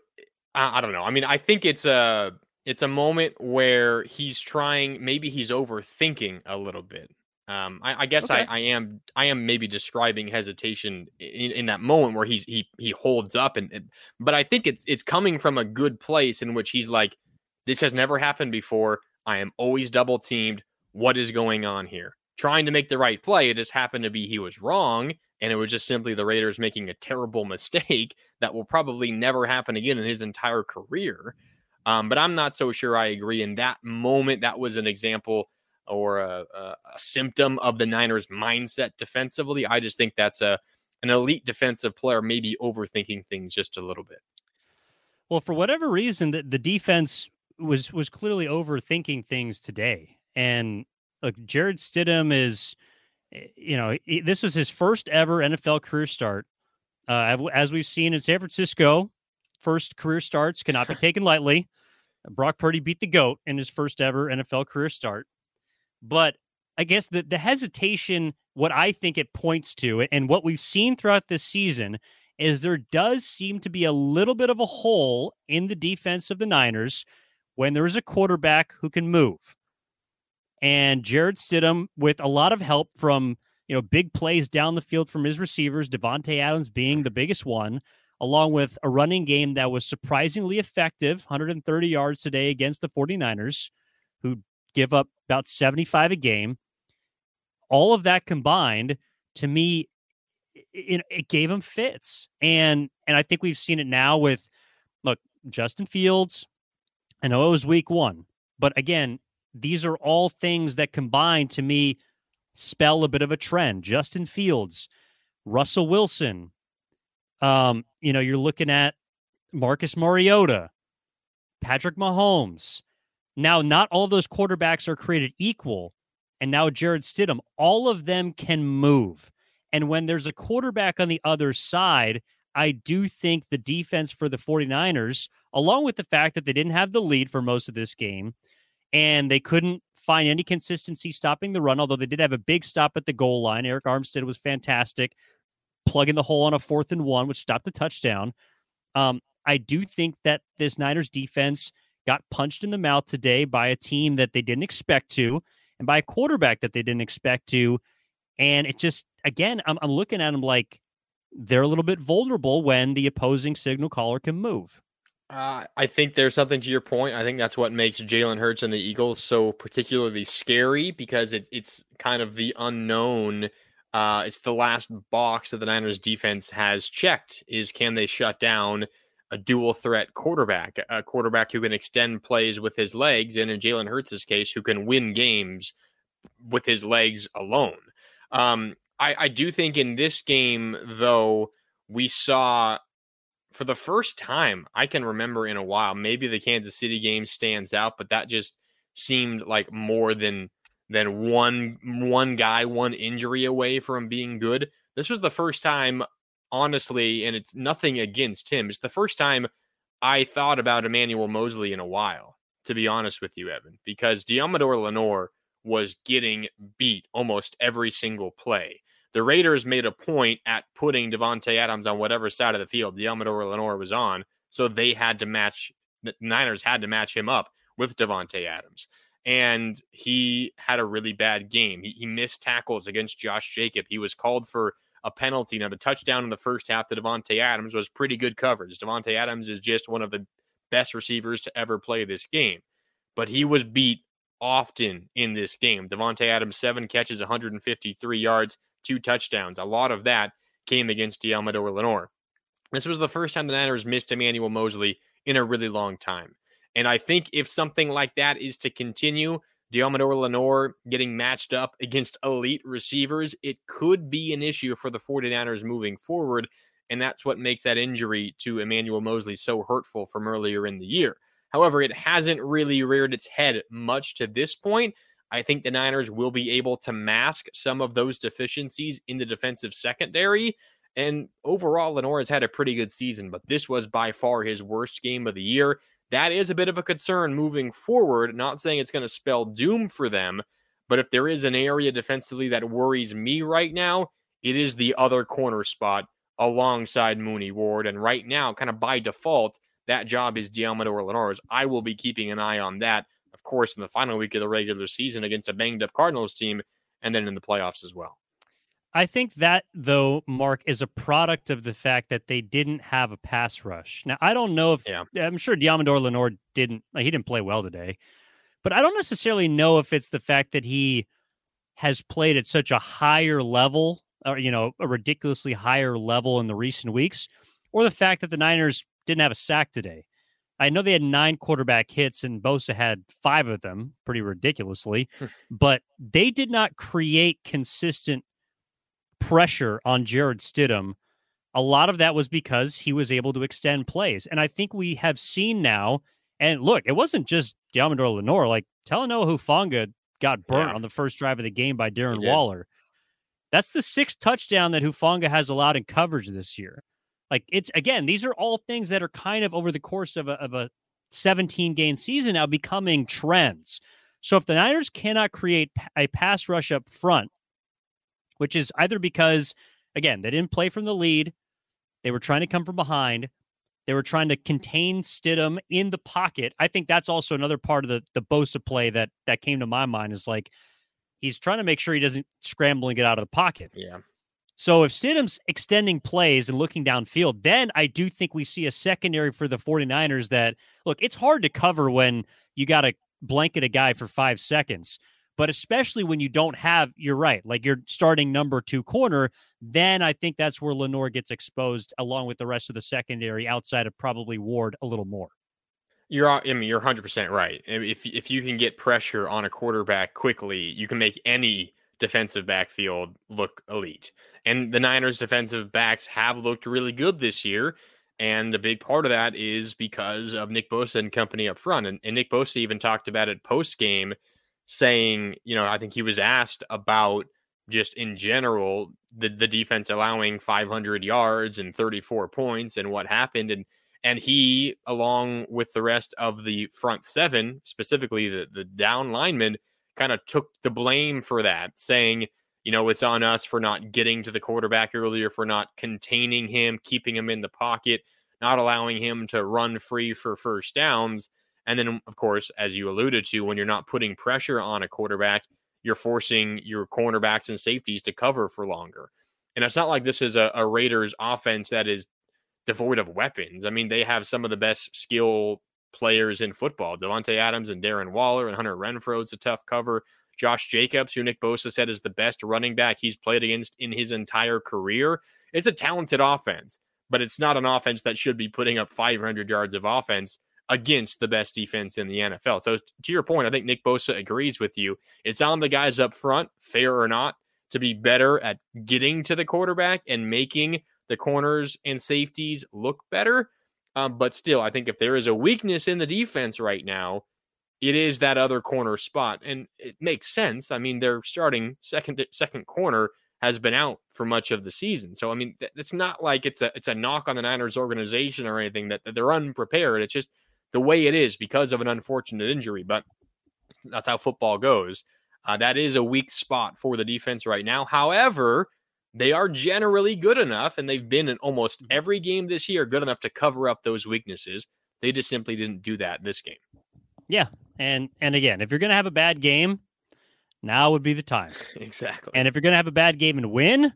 I, don't know. I mean, I think it's a it's a moment where he's trying. Maybe he's overthinking a little bit. Um, I, I guess okay. I, I am I am maybe describing hesitation in, in that moment where he's he he holds up and, and but I think it's it's coming from a good place in which he's like this has never happened before. I am always double teamed. What is going on here? Trying to make the right play. It just happened to be he was wrong, and it was just simply the Raiders making a terrible mistake that will probably never happen again in his entire career. Um, but I'm not so sure I agree. In that moment, that was an example or a, a, a symptom of the Niners' mindset defensively. I just think that's a an elite defensive player, maybe overthinking things just a little bit. Well, for whatever reason, the, the defense was was clearly overthinking things today. And look, Jarrett Stidham is, eh, you know, this was his first ever NFL career start. Uh, as we've seen in San Francisco, first career starts cannot be taken lightly. Brock Purdy beat the GOAT in his first ever NFL career start. But I guess the, the hesitation, what I think it points to, and what we've seen throughout this season, is there does seem to be a little bit of a hole in the defense of the Niners when there is a quarterback who can move. And Jarrett Stidham, with a lot of help from you know, big plays down the field from his receivers, Davante Adams being the biggest one, along with a running game that was surprisingly effective, 130 yards today against the 49ers, who give up about 75 a game. All of that combined, to me, it, it gave him fits. And and I think we've seen it now with look, Justin Fields. I know it was week one, but again, these are all things that combine to me spell a bit of a trend. Justin Fields, Russell Wilson. Um, you know, you're looking at Marcus Mariota, Patrick Mahomes. Now, not all those quarterbacks are created equal. And now Jarrett Stidham, all of them can move. And when there's a quarterback on the other side, I do think the defense for the 49ers, along with the fact that they didn't have the lead for most of this game and they couldn't find any consistency stopping the run, although they did have a big stop at the goal line. Arik Armstead was fantastic, plugging the hole on a fourth and one, which stopped the touchdown. Um, I do think that this Niners defense got punched in the mouth today by a team that they didn't expect to and by a quarterback that they didn't expect to. And it just, again, I'm, I'm looking at them like they're a little bit vulnerable when the opposing signal caller can move. Uh, I think there's something to your point. I think that's what makes Jalen Hurts and the Eagles so particularly scary because it's it's kind of the unknown. Uh, it's the last box that the Niners defense has checked is can they shut down a dual threat quarterback, a quarterback who can extend plays with his legs, and in Jalen Hurts' case, who can win games with his legs alone. Um, I, I do think in this game, though, we saw for the first time I can remember in a while, maybe the Kansas City game stands out, but that just seemed like more than than one one guy, one injury away from being good. This was the first time, honestly, and it's nothing against him. It's the first time I thought about Emmanuel Moseley in a while, to be honest with you, Evan, because Deommodore Lenoir was getting beat almost every single play the Raiders made a point at putting Davante Adams on whatever side of the field Deommodore Lenoir was on, so they had to match the Niners had to match him up with Davante Adams. And he had a really bad game. He, he missed tackles against Josh Jacob. He was called for a penalty. Now, the touchdown in the first half to Davante Adams was pretty good coverage. Davante Adams is just one of the best receivers to ever play this game, but he was beat often in this game. Davante Adams, seven catches, 153 yards two touchdowns. A lot of that came against Deommodore Lenoir. This was the first time the Niners missed Emmanuel Moseley in a really long time. And I think if something like that is to continue, Deommodore Lenoir getting matched up against elite receivers, it could be an issue for the 49ers moving forward. And that's what makes that injury to Emmanuel Moseley so hurtful from earlier in the year. However, it hasn't really reared its head much to this point. I think the Niners will be able to mask some of those deficiencies in the defensive secondary. And overall, Lenoir has had a pretty good season, but this was by far his worst game of the year. That is a bit of a concern moving forward. Not saying it's going to spell doom for them, but if there is an area defensively that worries me right now, it is the other corner spot alongside Mooney Ward. And right now, kind of by default, that job is Deommodore Lenoir's. I will be keeping an eye on that of course, in the final week of the regular season against a banged up Cardinals team, and then in the playoffs as well. I think that, though, Marc, is a product of the fact that they didn't have a pass rush. Now, I don't know if yeah. I'm sure Deommodore Lenoir didn't, like, he didn't play well today, but I don't necessarily know if it's the fact that he has played at such a higher level, or, you know, a ridiculously higher level in the recent weeks, or the fact that the Niners didn't have a sack today. I know they had nine quarterback hits and Bosa had five of them, pretty ridiculously, hmm. but they did not create consistent pressure on Jarrett Stidham. A lot of that was because he was able to extend plays. And I think we have seen now, and look, it wasn't just Deommodore Lenoir, like Talanoa Hufanga got burnt yeah. on the first drive of the game by Darren Waller. That's the sixth touchdown that Hufanga has allowed in coverage this year. Like it's again, these are all things that are kind of over the course of a, of a 17 game season now becoming trends. So if the Niners cannot create a pass rush up front, which is either because again, they didn't play from the lead, they were trying to come from behind, they were trying to contain Stidham in the pocket. I think that's also another part of the the Bosa play that that came to my mind is like He's trying to make sure he doesn't scramble and get out of the pocket. Yeah. So if Stidham's extending plays and looking downfield, then I do think we see a secondary for the 49ers that look, it's hard to cover when you got to blanket a guy for five seconds. But especially when you don't have, you're right, like you're starting number two corner, then I think that's where Lenoir gets exposed along with the rest of the secondary outside of probably Ward a little more. You're, I mean, you're 100 percent right. If if you can get pressure on a quarterback quickly, you can make any defensive backfield look elite. And the Niners defensive backs have looked really good this year. And a big part of that is because of Nick Bosa and company up front. And, and Nick Bosa even talked about it post game, saying, you know, I think he was asked about just in general the, the defense allowing 500 yards and 34 points and what happened. And and he, along with the rest of the front seven, specifically the, the down linemen, kind of took the blame for that, saying, you know, it's on us for not getting to the quarterback earlier, for not containing him, keeping him in the pocket, not allowing him to run free for first downs. And then, of course, as you alluded to, when you're not putting pressure on a quarterback, you're forcing your cornerbacks and safeties to cover for longer. And it's not like this is a, a Raiders offense that is devoid of weapons. I mean, they have some of the best skill players in football. Davante Adams and Darren Waller and Hunter Renfrow is a tough cover. Josh Jacobs, who Nick Bosa said is the best running back he's played against in his entire career. It's a talented offense, but it's not an offense that should be putting up 500 yards of offense against the best defense in the NFL. So to your point, I think Nick Bosa agrees with you. It's on the guys up front, fair or not, to be better at getting to the quarterback and making the corners and safeties look better. Um, but still, I think if there is a weakness in the defense right now, it is that other corner spot, and it makes sense. I mean, their starting second second corner has been out for much of the season, so I mean, it's not like it's a it's a knock on the Niners organization or anything that, that they're unprepared. It's just the way it is because of an unfortunate injury. But that's how football goes. Uh, that is a weak spot for the defense right now. However, they are generally good enough, and they've been in almost mm-hmm. every game this year good enough to cover up those weaknesses. They just simply didn't do that this game. Yeah, and and again, if you're going to have a bad game, now would be the time. exactly. And if you're going to have a bad game and win,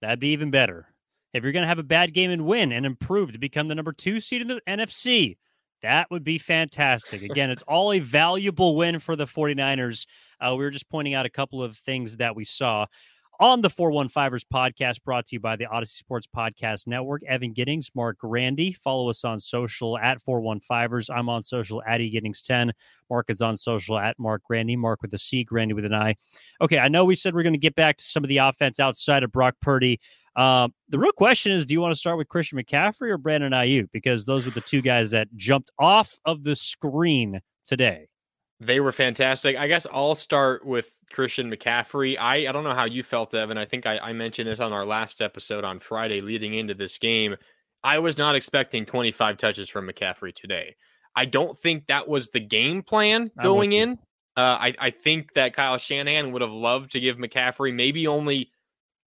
that'd be even better. If you're going to have a bad game and win and improve to become the number two seed in the NFC, that would be fantastic. Again, it's all a valuable win for the 49ers. Uh, we were just pointing out a couple of things that we saw on the 415ers podcast brought to you by the Audacy Sports Podcast Network. Evan Giddings, Marc Grandi. Follow us on social at 415ers. I'm on social at E Giddings 10. Marc is on social at Marc Grandi. Marc with a C, Grandi with an I. Okay, I know we said we're going to get back to some of the offense outside of Brock Purdy. Um, the real question is do you want to start with Christian McCaffrey or Brandon Aiyuk? Because those were the two guys that jumped off of the screen today. They were fantastic. I guess I'll start with Christian McCaffrey. I, I don't know how you felt, Evan. I think I, I mentioned this on our last episode on Friday leading into this game. I was not expecting 25 touches from McCaffrey today. I don't think that was the game plan going in. Uh, I, I think that Kyle Shanahan would have loved to give McCaffrey maybe only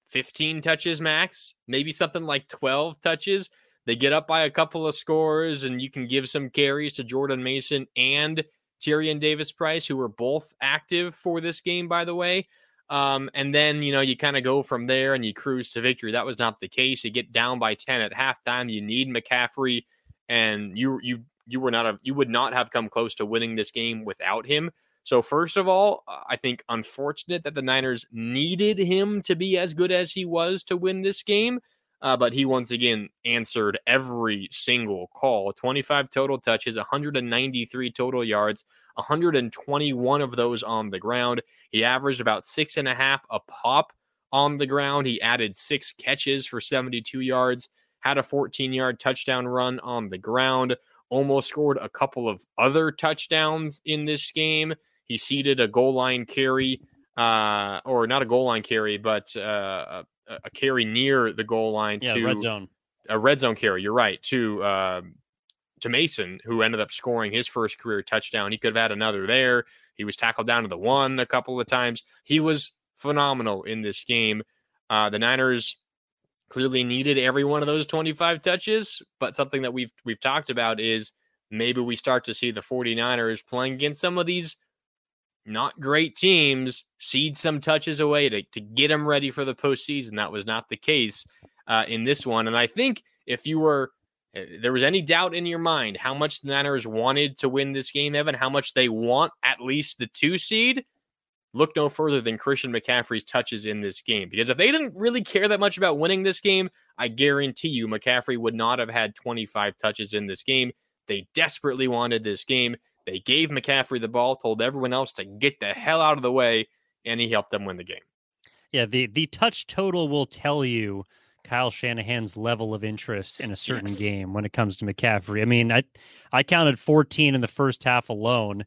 15 touches max, maybe something like 12 touches. They get up by a couple of scores, and you can give some carries to Jordan Mason and Tyrion Davis Price, who were both active for this game, by the way. Um, and then, you know, you kind of go from there and you cruise to victory. That was not the case. You get down by 10 at halftime. You need McCaffrey, and you you you were not a you would not have come close to winning this game without him. So first of all, I think unfortunate that the Niners needed him to be as good as he was to win this game. Uh, but he once again answered every single call 25 total touches, 193 total yards, 121 of those on the ground. He averaged about six and a half a pop on the ground. He added six catches for 72 yards, had a 14 yard touchdown run on the ground, almost scored a couple of other touchdowns in this game. He ceded a goal line carry, uh, or not a goal line carry, but uh, a carry near the goal line yeah, to red zone. A red zone carry. You're right. To uh, to Mason, who ended up scoring his first career touchdown. He could have had another there. He was tackled down to the one a couple of times. He was phenomenal in this game. Uh, the Niners clearly needed every one of those 25 touches, but something that we've we've talked about is maybe we start to see the 49ers playing against some of these not great teams cede some touches away to, to get them ready for the postseason. That was not the case uh, in this one. And I think if you were there was any doubt in your mind how much the Niners wanted to win this game, Evan, how much they want at least the two seed, look no further than Christian McCaffrey's touches in this game. Because if they didn't really care that much about winning this game, I guarantee you McCaffrey would not have had 25 touches in this game. They desperately wanted this game. They gave McCaffrey the ball, told everyone else to get the hell out of the way, and he helped them win the game. Yeah, the the touch total will tell you Kyle Shanahan's level of interest in a certain yes. game when it comes to McCaffrey. I mean, I I counted 14 in the first half alone,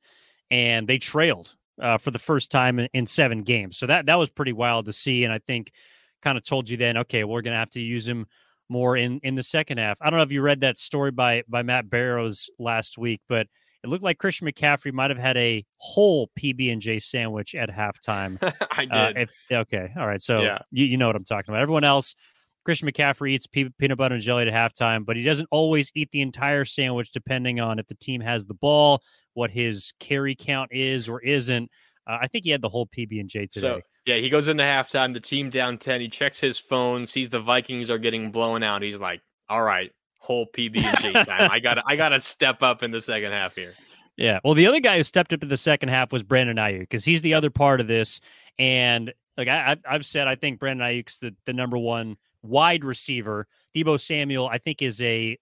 and they trailed uh, for the first time in, in, seven games. So that that was pretty wild to see, and I think kind of told you then, okay, we're gonna have to use him more in in the second half. I don't know if you read that story by by Matt Barrows last week, but it looked like Christian McCaffrey might have had a whole PB and J sandwich at halftime. I uh, did. Uh, if, okay, all right. So yeah. you you know what I'm talking about. Everyone else, Christian McCaffrey eats pe- peanut butter and jelly at halftime, but he doesn't always eat the entire sandwich, depending on if the team has the ball, what his carry count is or isn't. Uh, I think he had the whole PB and J today. So, yeah, he goes into halftime, the team down ten. He checks his phone, sees the Vikings are getting blown out. He's like, "All right, whole PB and J time. I got I got to step up in the second half here." Yeah. Well, the other guy who stepped up in the second half was Brandon Aiyuk because he's the other part of this. And like I, have said, I think Brandon Aiyuk's the, the number one wide receiver. Deebo Samuel, I think, is a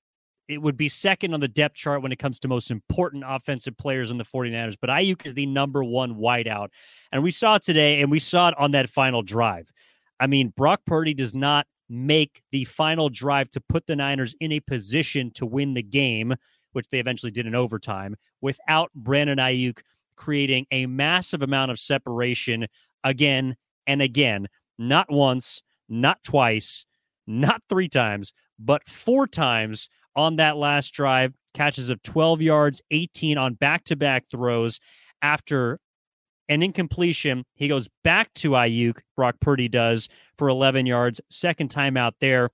it would be second on the depth chart when it comes to most important offensive players in the 49ers, but Aiyuk is the number one wideout. And we saw it today, and we saw it on that final drive. I mean, Brock Purdy does not make the final drive to put the Niners in a position to win the game which they eventually did in overtime, without Brandon Aiyuk creating a massive amount of separation again and again, not once, not twice, not three times, but four times on that last drive. Catches of 12 yards, 18 on back to back throws. After an incompletion, he goes back to Aiyuk, Brock Purdy does for 11 yards. Second time out there.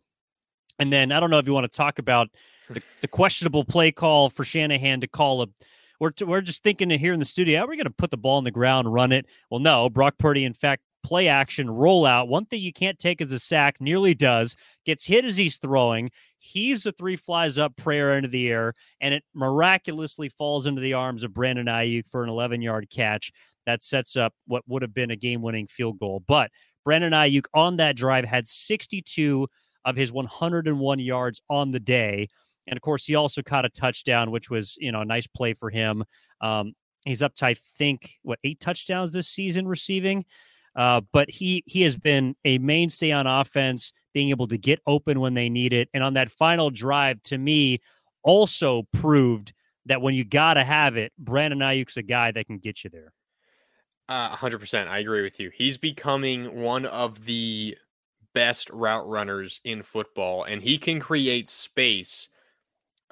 And then I don't know if you want to talk about the, the questionable play call for Shanahan to call a we're, we're just thinking here in the studio, are we going to put the ball on the ground, run it? Well, no. Brock Purdy, in fact, play action, roll out. One thing you can't take as a sack, nearly does, gets hit as he's throwing, heaves the three flies up prayer into the air, and it miraculously falls into the arms of Brandon Aiyuk for an 11 yard catch. That sets up what would have been a game winning field goal. But Brandon Aiyuk on that drive had 62 of his 101 yards on the day. And of course, he also caught a touchdown, which was, you know, a nice play for him. Um, he's up to, I think, what, eight touchdowns this season receiving. Uh, but he he has been a mainstay on offense, being able to get open when they need it. And on that final drive, to me, also proved that when you got to have it, Brandon Aiyuk's a guy that can get you there. Uh, 100%. I agree with you. He's becoming one of the best route runners in football, and he can create space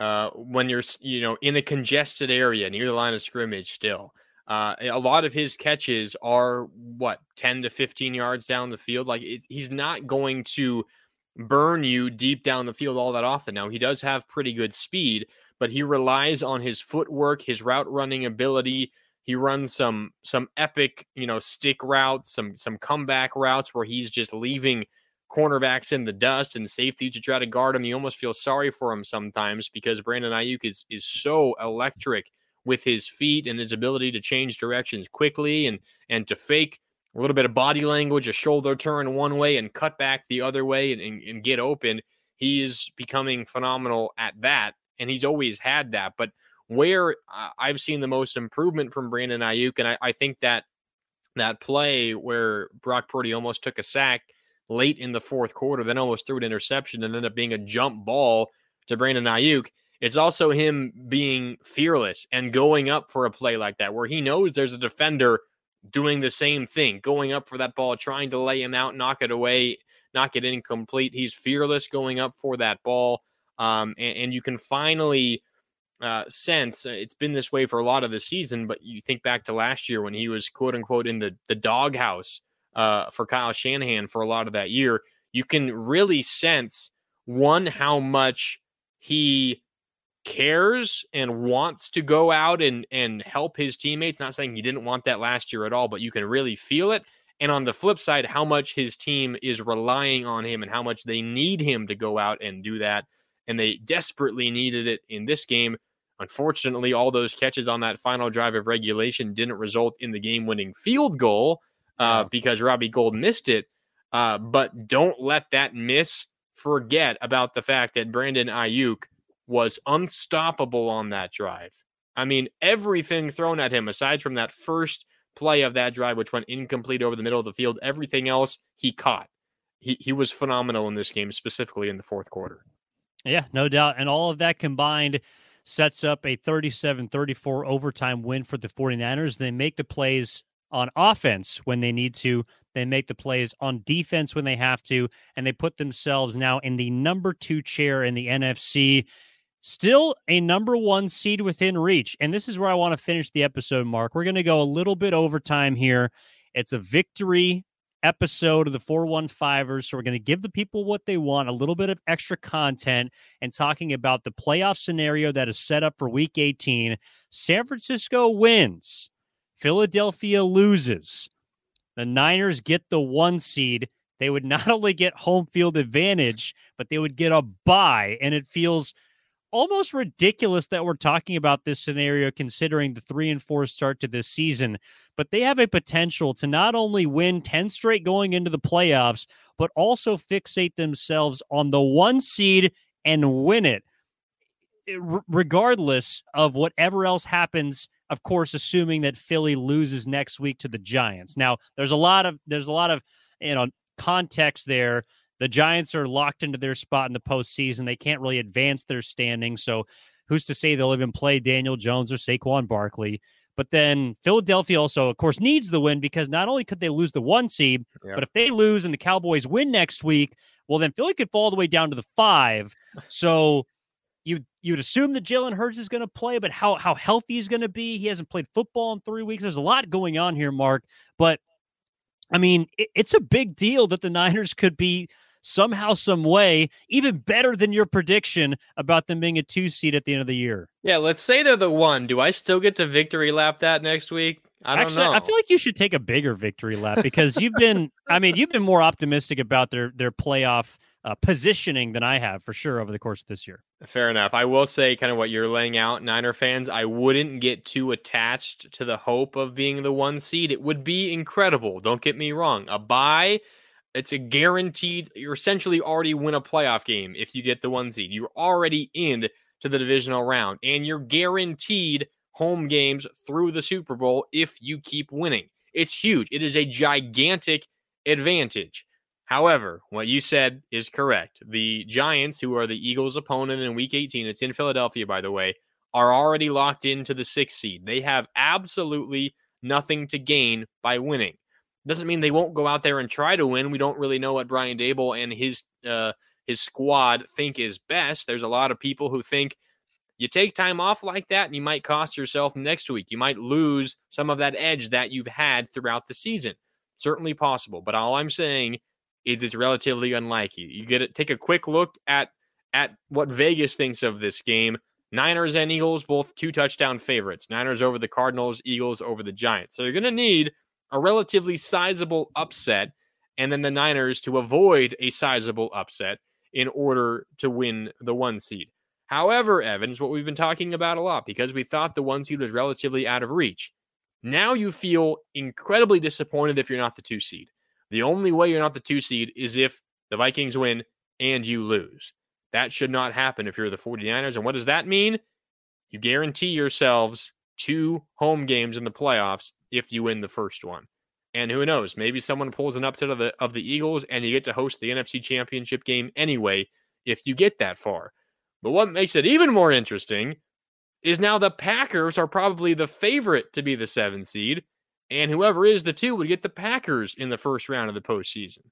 uh, when you're you know in a congested area near the line of scrimmage still. Uh, a lot of his catches are what 10 to 15 yards down the field. Like it, he's not going to burn you deep down the field all that often. Now he does have pretty good speed, but he relies on his footwork, his route running ability. He runs some some epic, you know, stick routes, some some comeback routes where he's just leaving cornerbacks in the dust and safety to try to guard him. You almost feel sorry for him sometimes because Brandon Aiyuk is is so electric with his feet and his ability to change directions quickly and and to fake a little bit of body language, a shoulder turn one way and cut back the other way and, and, and get open. He is becoming phenomenal at that, and he's always had that. But where I've seen the most improvement from Brandon Aiyuk, and I, I think that that play where Brock Purdy almost took a sack – late in the fourth quarter, then almost threw an interception and ended up being a jump ball to Brandon Aiyuk. It's also him being fearless and going up for a play like that, where he knows there's a defender doing the same thing, going up for that ball, trying to lay him out, knock it away, knock it incomplete. He's fearless going up for that ball. Um, and, and, you can finally uh, sense uh, it's been this way for a lot of the season, but you think back to last year when he was quote unquote in the, the doghouse uh, for Kyle Shanahan for a lot of that year, you can really sense one how much he cares and wants to go out and and help his teammates. Not saying he didn't want that last year at all, but you can really feel it. And on the flip side, how much his team is relying on him and how much they need him to go out and do that. And they desperately needed it in this game. Unfortunately, all those catches on that final drive of regulation didn't result in the game winning field goal uh, because Robbie Gould missed it. Uh, but don't let that miss forget about the fact that Brandon Aiyuk was unstoppable on that drive. I mean, everything thrown at him, aside from that first play of that drive, which went incomplete over the middle of the field, everything else he caught. He, he was phenomenal in this game, specifically in the fourth quarter. Yeah, no doubt. And all of that combined sets up a 37 34 overtime win for the 49ers. They make the plays on offense when they need to, they make the plays on defense when they have to, and they put themselves now in the number two chair in the NFC. Still a number one seed within reach. And this is where I want to finish the episode, Marc. We're going to go a little bit overtime here. It's a victory episode of the 415ers. So we're going to give the people what they want, a little bit of extra content, and talking about the playoff scenario that is set up for week 18. San Francisco wins, Philadelphia loses. The Niners get the one seed. They would not only get home field advantage, but they would get a bye. And it feels almost ridiculous that we're talking about this scenario considering the three and four start to this season. But they have a potential to not only win 10 straight going into the playoffs, but also fixate themselves on the one seed and win it. Eh, regardless of whatever else happens, of course, assuming that Philly loses next week to the Giants. Now, there's a lot of there's a lot of you know context there the Giants are locked into their spot in the postseason. They can't really advance their standing. So who's to say they'll even play Daniel Jones or Saquon Barkley? But then Philadelphia also, of course, needs the win because not only could they lose the one seed, yep. but if they lose and the Cowboys win next week, well, then Philly could fall all the way down to the five. So you you'd assume that Jalen Hurts is going to play, but how how healthy he's going to be? He hasn't played football in three weeks. There's a lot going on here, Marc. But I mean, it, it's a big deal that the Niners could be somehow, some way, even better than your prediction about them being a two seed at the end of the year. Yeah, let's say they're the one. Do I still get to victory lap that next week? I don't Actually, know. I feel like you should take a bigger victory lap because you've been, I mean, you've been more optimistic about their their playoff uh, positioning than I have for sure over the course of this year. Fair enough. I will say, kind of what you're laying out, Niner fans. I wouldn't get too attached to the hope of being the one seed. It would be incredible. Don't get me wrong. A bye it's a guaranteed. You're essentially already win a playoff game if you get the one seed. You're already in to the divisional round, and you're guaranteed home games through the Super Bowl if you keep winning. It's huge. It is a gigantic advantage. However, what you said is correct. The Giants, who are the Eagles' opponent in Week 18, it's in Philadelphia, by the way, are already locked into the sixth seed. They have absolutely nothing to gain by winning. Doesn't mean they won't go out there and try to win. We don't really know what Brian Daboll and his uh, his squad think is best. There's a lot of people who think you take time off like that and you might cost yourself next week. You might lose some of that edge that you've had throughout the season. Certainly possible, but all I'm saying is it's relatively unlikely. You get it. Take a quick look at at what Vegas thinks of this game. Niners and Eagles both two touchdown favorites. Niners over the Cardinals, Eagles over the Giants. So you're going to need a relatively sizable upset, and then the Niners to avoid a sizable upset in order to win the one seed. However, Evans, what we've been talking about a lot because we thought the one seed was relatively out of reach. Now you feel incredibly disappointed if you're not the two seed. The only way you're not the two seed is if the Vikings win and you lose. That should not happen if you're the 49ers. And what does that mean? You guarantee yourselves two home games in the playoffs if you win the first one. And who knows, maybe someone pulls an upset of the of the Eagles and you get to host the NFC Championship game anyway if you get that far. But what makes it even more interesting is now the Packers are probably the favorite to be the seven seed, and whoever is the two would get the Packers in the first round of the postseason.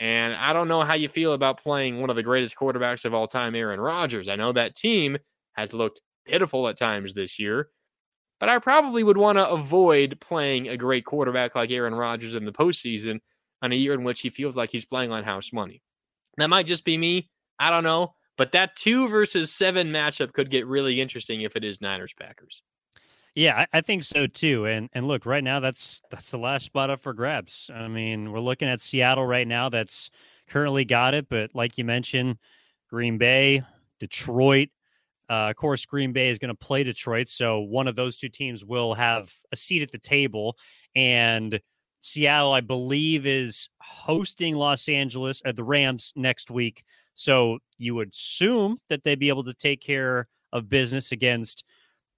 And I don't know how you feel about playing one of the greatest quarterbacks of all time, Aaron Rodgers. I know that team has looked pitiful at times this year, but I probably would want to avoid playing a great quarterback like Aaron Rodgers in the postseason on a year in which he feels like he's playing on house money. That might just be me. I don't know. But that two versus seven matchup could get really interesting if it is Niners Packers. Yeah, I, think so too. And and look, right now that's that's the last spot up for grabs. I mean, we're looking at Seattle right now. That's currently got it, but like you mentioned, Green Bay, Detroit. Uh, of course, Green Bay is going to play Detroit, so one of those two teams will have a seat at the table. And Seattle, I believe, is hosting Los Angeles at uh, the Rams next week. So you would assume that they'd be able to take care of business against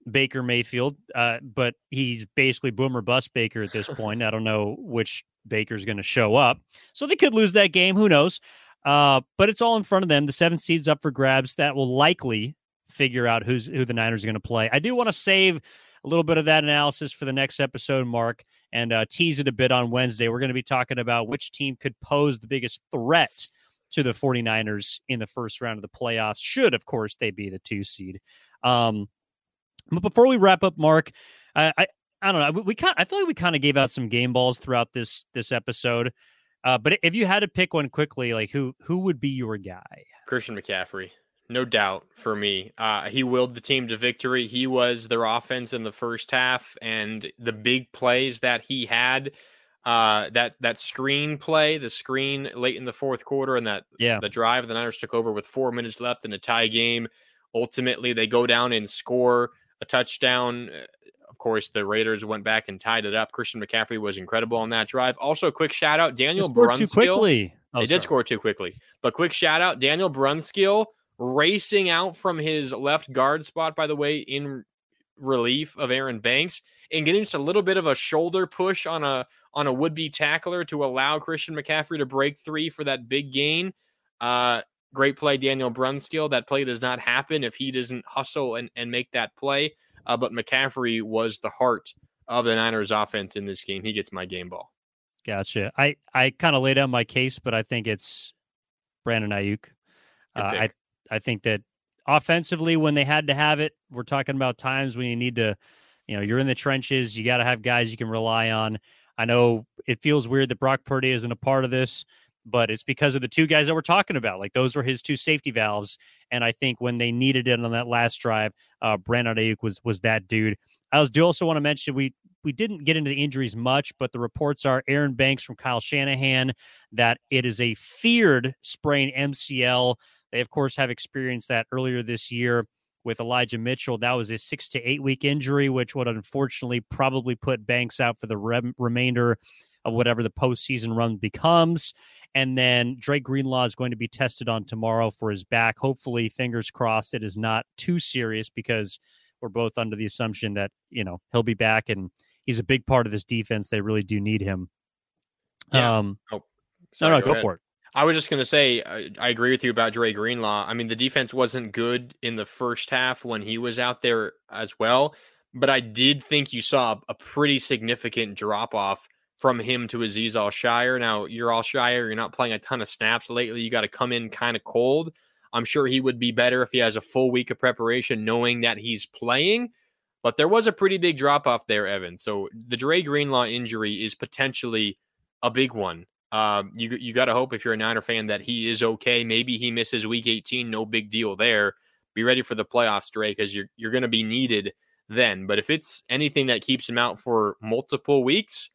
Baker Mayfield, uh, but he's basically boomer bust Baker at this point. I don't know which Baker's going to show up, so they could lose that game. Who knows? Uh, but it's all in front of them. The seven seeds up for grabs. That will likely figure out who's who the Niners are going to play. I do want to save a little bit of that analysis for the next episode, Marc, and uh, tease it a bit on Wednesday. We're going to be talking about which team could pose the biggest threat to the 49ers in the first round of the playoffs, should, of course, they be the two seed. Um, but before we wrap up, Marc, I, I, I don't know. We, we kind I feel like we kind of gave out some game balls throughout this this episode. Uh, but if you had to pick one quickly, like who who would be your guy? Christian McCaffrey, no doubt for me. Uh, he willed the team to victory. He was their offense in the first half, and the big plays that he had. Uh, that that screen play, the screen late in the fourth quarter, and that yeah, the drive the Niners took over with four minutes left in a tie game. Ultimately, they go down and score a touchdown. Uh, of course, the Raiders went back and tied it up. Christian McCaffrey was incredible on that drive. Also, quick shout out Daniel Brunskill. Too quickly. Oh, they sorry. did score too quickly, but quick shout out Daniel Brunskill racing out from his left guard spot. By the way, in relief of Aaron Banks and getting just a little bit of a shoulder push on a on a would be tackler to allow Christian McCaffrey to break three for that big gain. Uh, Great play, Daniel Brunskill. That play does not happen if he doesn't hustle and, and make that play. Uh, but McCaffrey was the heart of the Niners offense in this game. He gets my game ball. Gotcha. I, I kind of laid out my case, but I think it's Brandon Aiyuk. Uh, I I think that offensively, when they had to have it, we're talking about times when you need to, you know, you're in the trenches. You got to have guys you can rely on. I know it feels weird that Brock Purdy isn't a part of this but it's because of the two guys that we're talking about. Like those were his two safety valves, and I think when they needed it on that last drive, uh, Brandon Aiyuk was was that dude. I was do also want to mention we we didn't get into the injuries much, but the reports are Aaron Banks from Kyle Shanahan that it is a feared sprain MCL. They of course have experienced that earlier this year with Elijah Mitchell. That was a six to eight week injury, which would unfortunately probably put Banks out for the re- remainder of whatever the postseason run becomes. And then Dre Greenlaw is going to be tested on tomorrow for his back. Hopefully, fingers crossed, it is not too serious because we're both under the assumption that, you know, he'll be back and he's a big part of this defense. They really do need him. Yeah. Um, oh, sorry, no, no, go, go for it. I was just going to say, I, agree with you about Dre Greenlaw. I mean, the defense wasn't good in the first half when he was out there as well, but I did think you saw a pretty significant drop off from him to Azeez Al-Shaair. Now, you're Al-Shaair, you're not playing a ton of snaps lately. You got to come in kind of cold. I'm sure he would be better if he has a full week of preparation knowing that he's playing. But there was a pretty big drop off there, Evan. So the Dre Greenlaw injury is potentially a big one. Um, you you got to hope if you're a Niner fan that he is okay. Maybe he misses week 18, no big deal there. Be ready for the playoffs, Dre, because you're you're going to be needed then. But if it's anything that keeps him out for multiple weeks,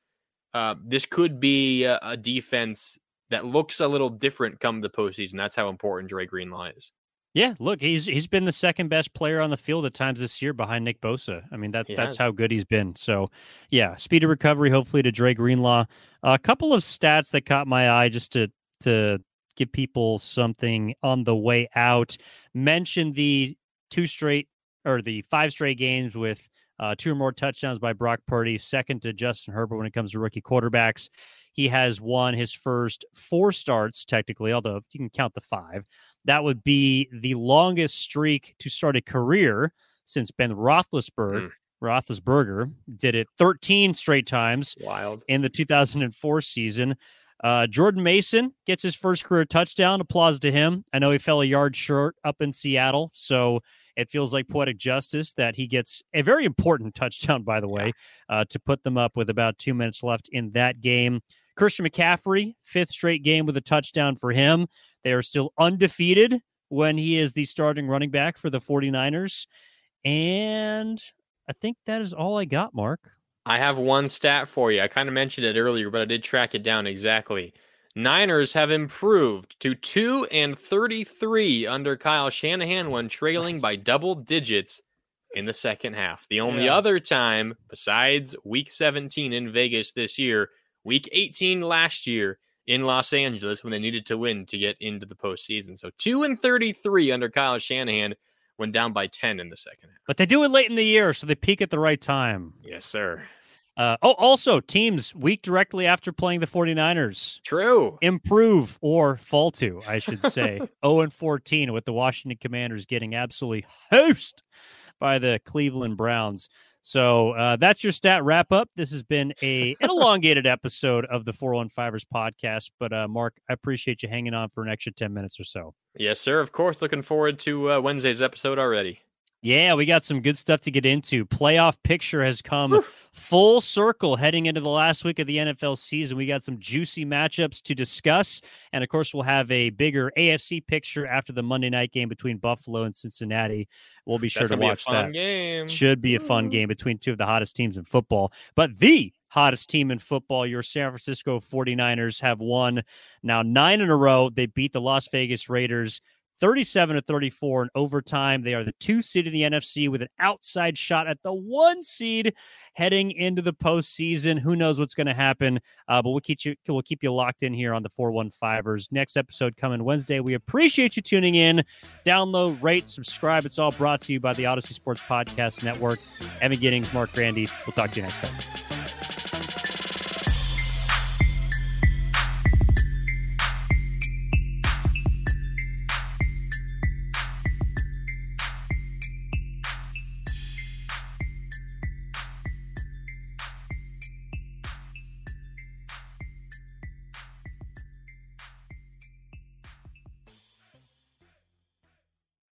uh, this could be a, a, defense that looks a little different come the postseason. That's how important Dre Greenlaw is. Yeah, look, he's he's been the second best player on the field at times this year behind Nick Bosa. I mean that he that's has. how good he's been. So, yeah, speed of recovery hopefully to Dre Greenlaw. a couple of stats that caught my eye just to to give people something on the way out. Mention the two straight or the five straight games with uh, two or more touchdowns by Brock Purdy, second to Justin Herbert when it comes to rookie quarterbacks. He has won his first four starts, technically, although you can count the five. That would be the longest streak to start a career since Ben Roethlisberger. Mm. Roethlisberger did it 13 straight times. Wild. In the 2004 season. Uh, Jordan Mason gets his first career touchdown. Applause to him. I know he fell a yard short up in Seattle, so it feels like poetic justice that he gets a very important touchdown, by the way, uh, to put them up with about two minutes left in that game. Christian McCaffrey, fifth straight game with a touchdown for him. They are still undefeated when he is the starting running back for the 49ers. And I think that is all I got, Marc. I have one stat for you. I kind of mentioned it earlier, but I did track it down exactly. Niners have improved to 2 and 33 under Kyle Shanahan when trailing by double digits in the second half. The only yeah. other time besides week 17 in Vegas this year, week 18 last year in Los Angeles when they needed to win to get into the postseason. So 2 and 33 under Kyle Shanahan went down by 10 in the second half. But they do it late in the year, so they peak at the right time. Yes, sir. Uh, oh, also, teams week directly after playing the 49ers. True. Improve or fall to, I should say. 0 and 14 with the Washington Commanders getting absolutely host by the Cleveland Browns. So uh, that's your stat wrap up. This has been a an elongated episode of the 415ers podcast. But uh, Marc, I appreciate you hanging on for an extra 10 minutes or so. Yes, sir. Of course. Looking forward to uh, Wednesday's episode already. Yeah, we got some good stuff to get into. Playoff picture has come full circle heading into the last week of the NFL season. We got some juicy matchups to discuss. And of course, we'll have a bigger AFC picture after the Monday night game between Buffalo and Cincinnati. We'll be sure That's to watch that. Game. Should be a fun game between two of the hottest teams in football. But the hottest team in football, your San Francisco 49ers, have won now nine in a row. They beat the Las Vegas Raiders 37 to 34 in overtime. They are the two seed in the NFC with an outside shot at the one seed heading into the postseason. Who knows what's going to happen? Uh, but we'll keep you we'll keep you locked in here on the 415ers. Next episode coming Wednesday. We appreciate you tuning in. Download, rate, subscribe. It's all brought to you by the Audacy Sports Podcast Network. Evan Giddings, Marc Grandi. We'll talk to you next time.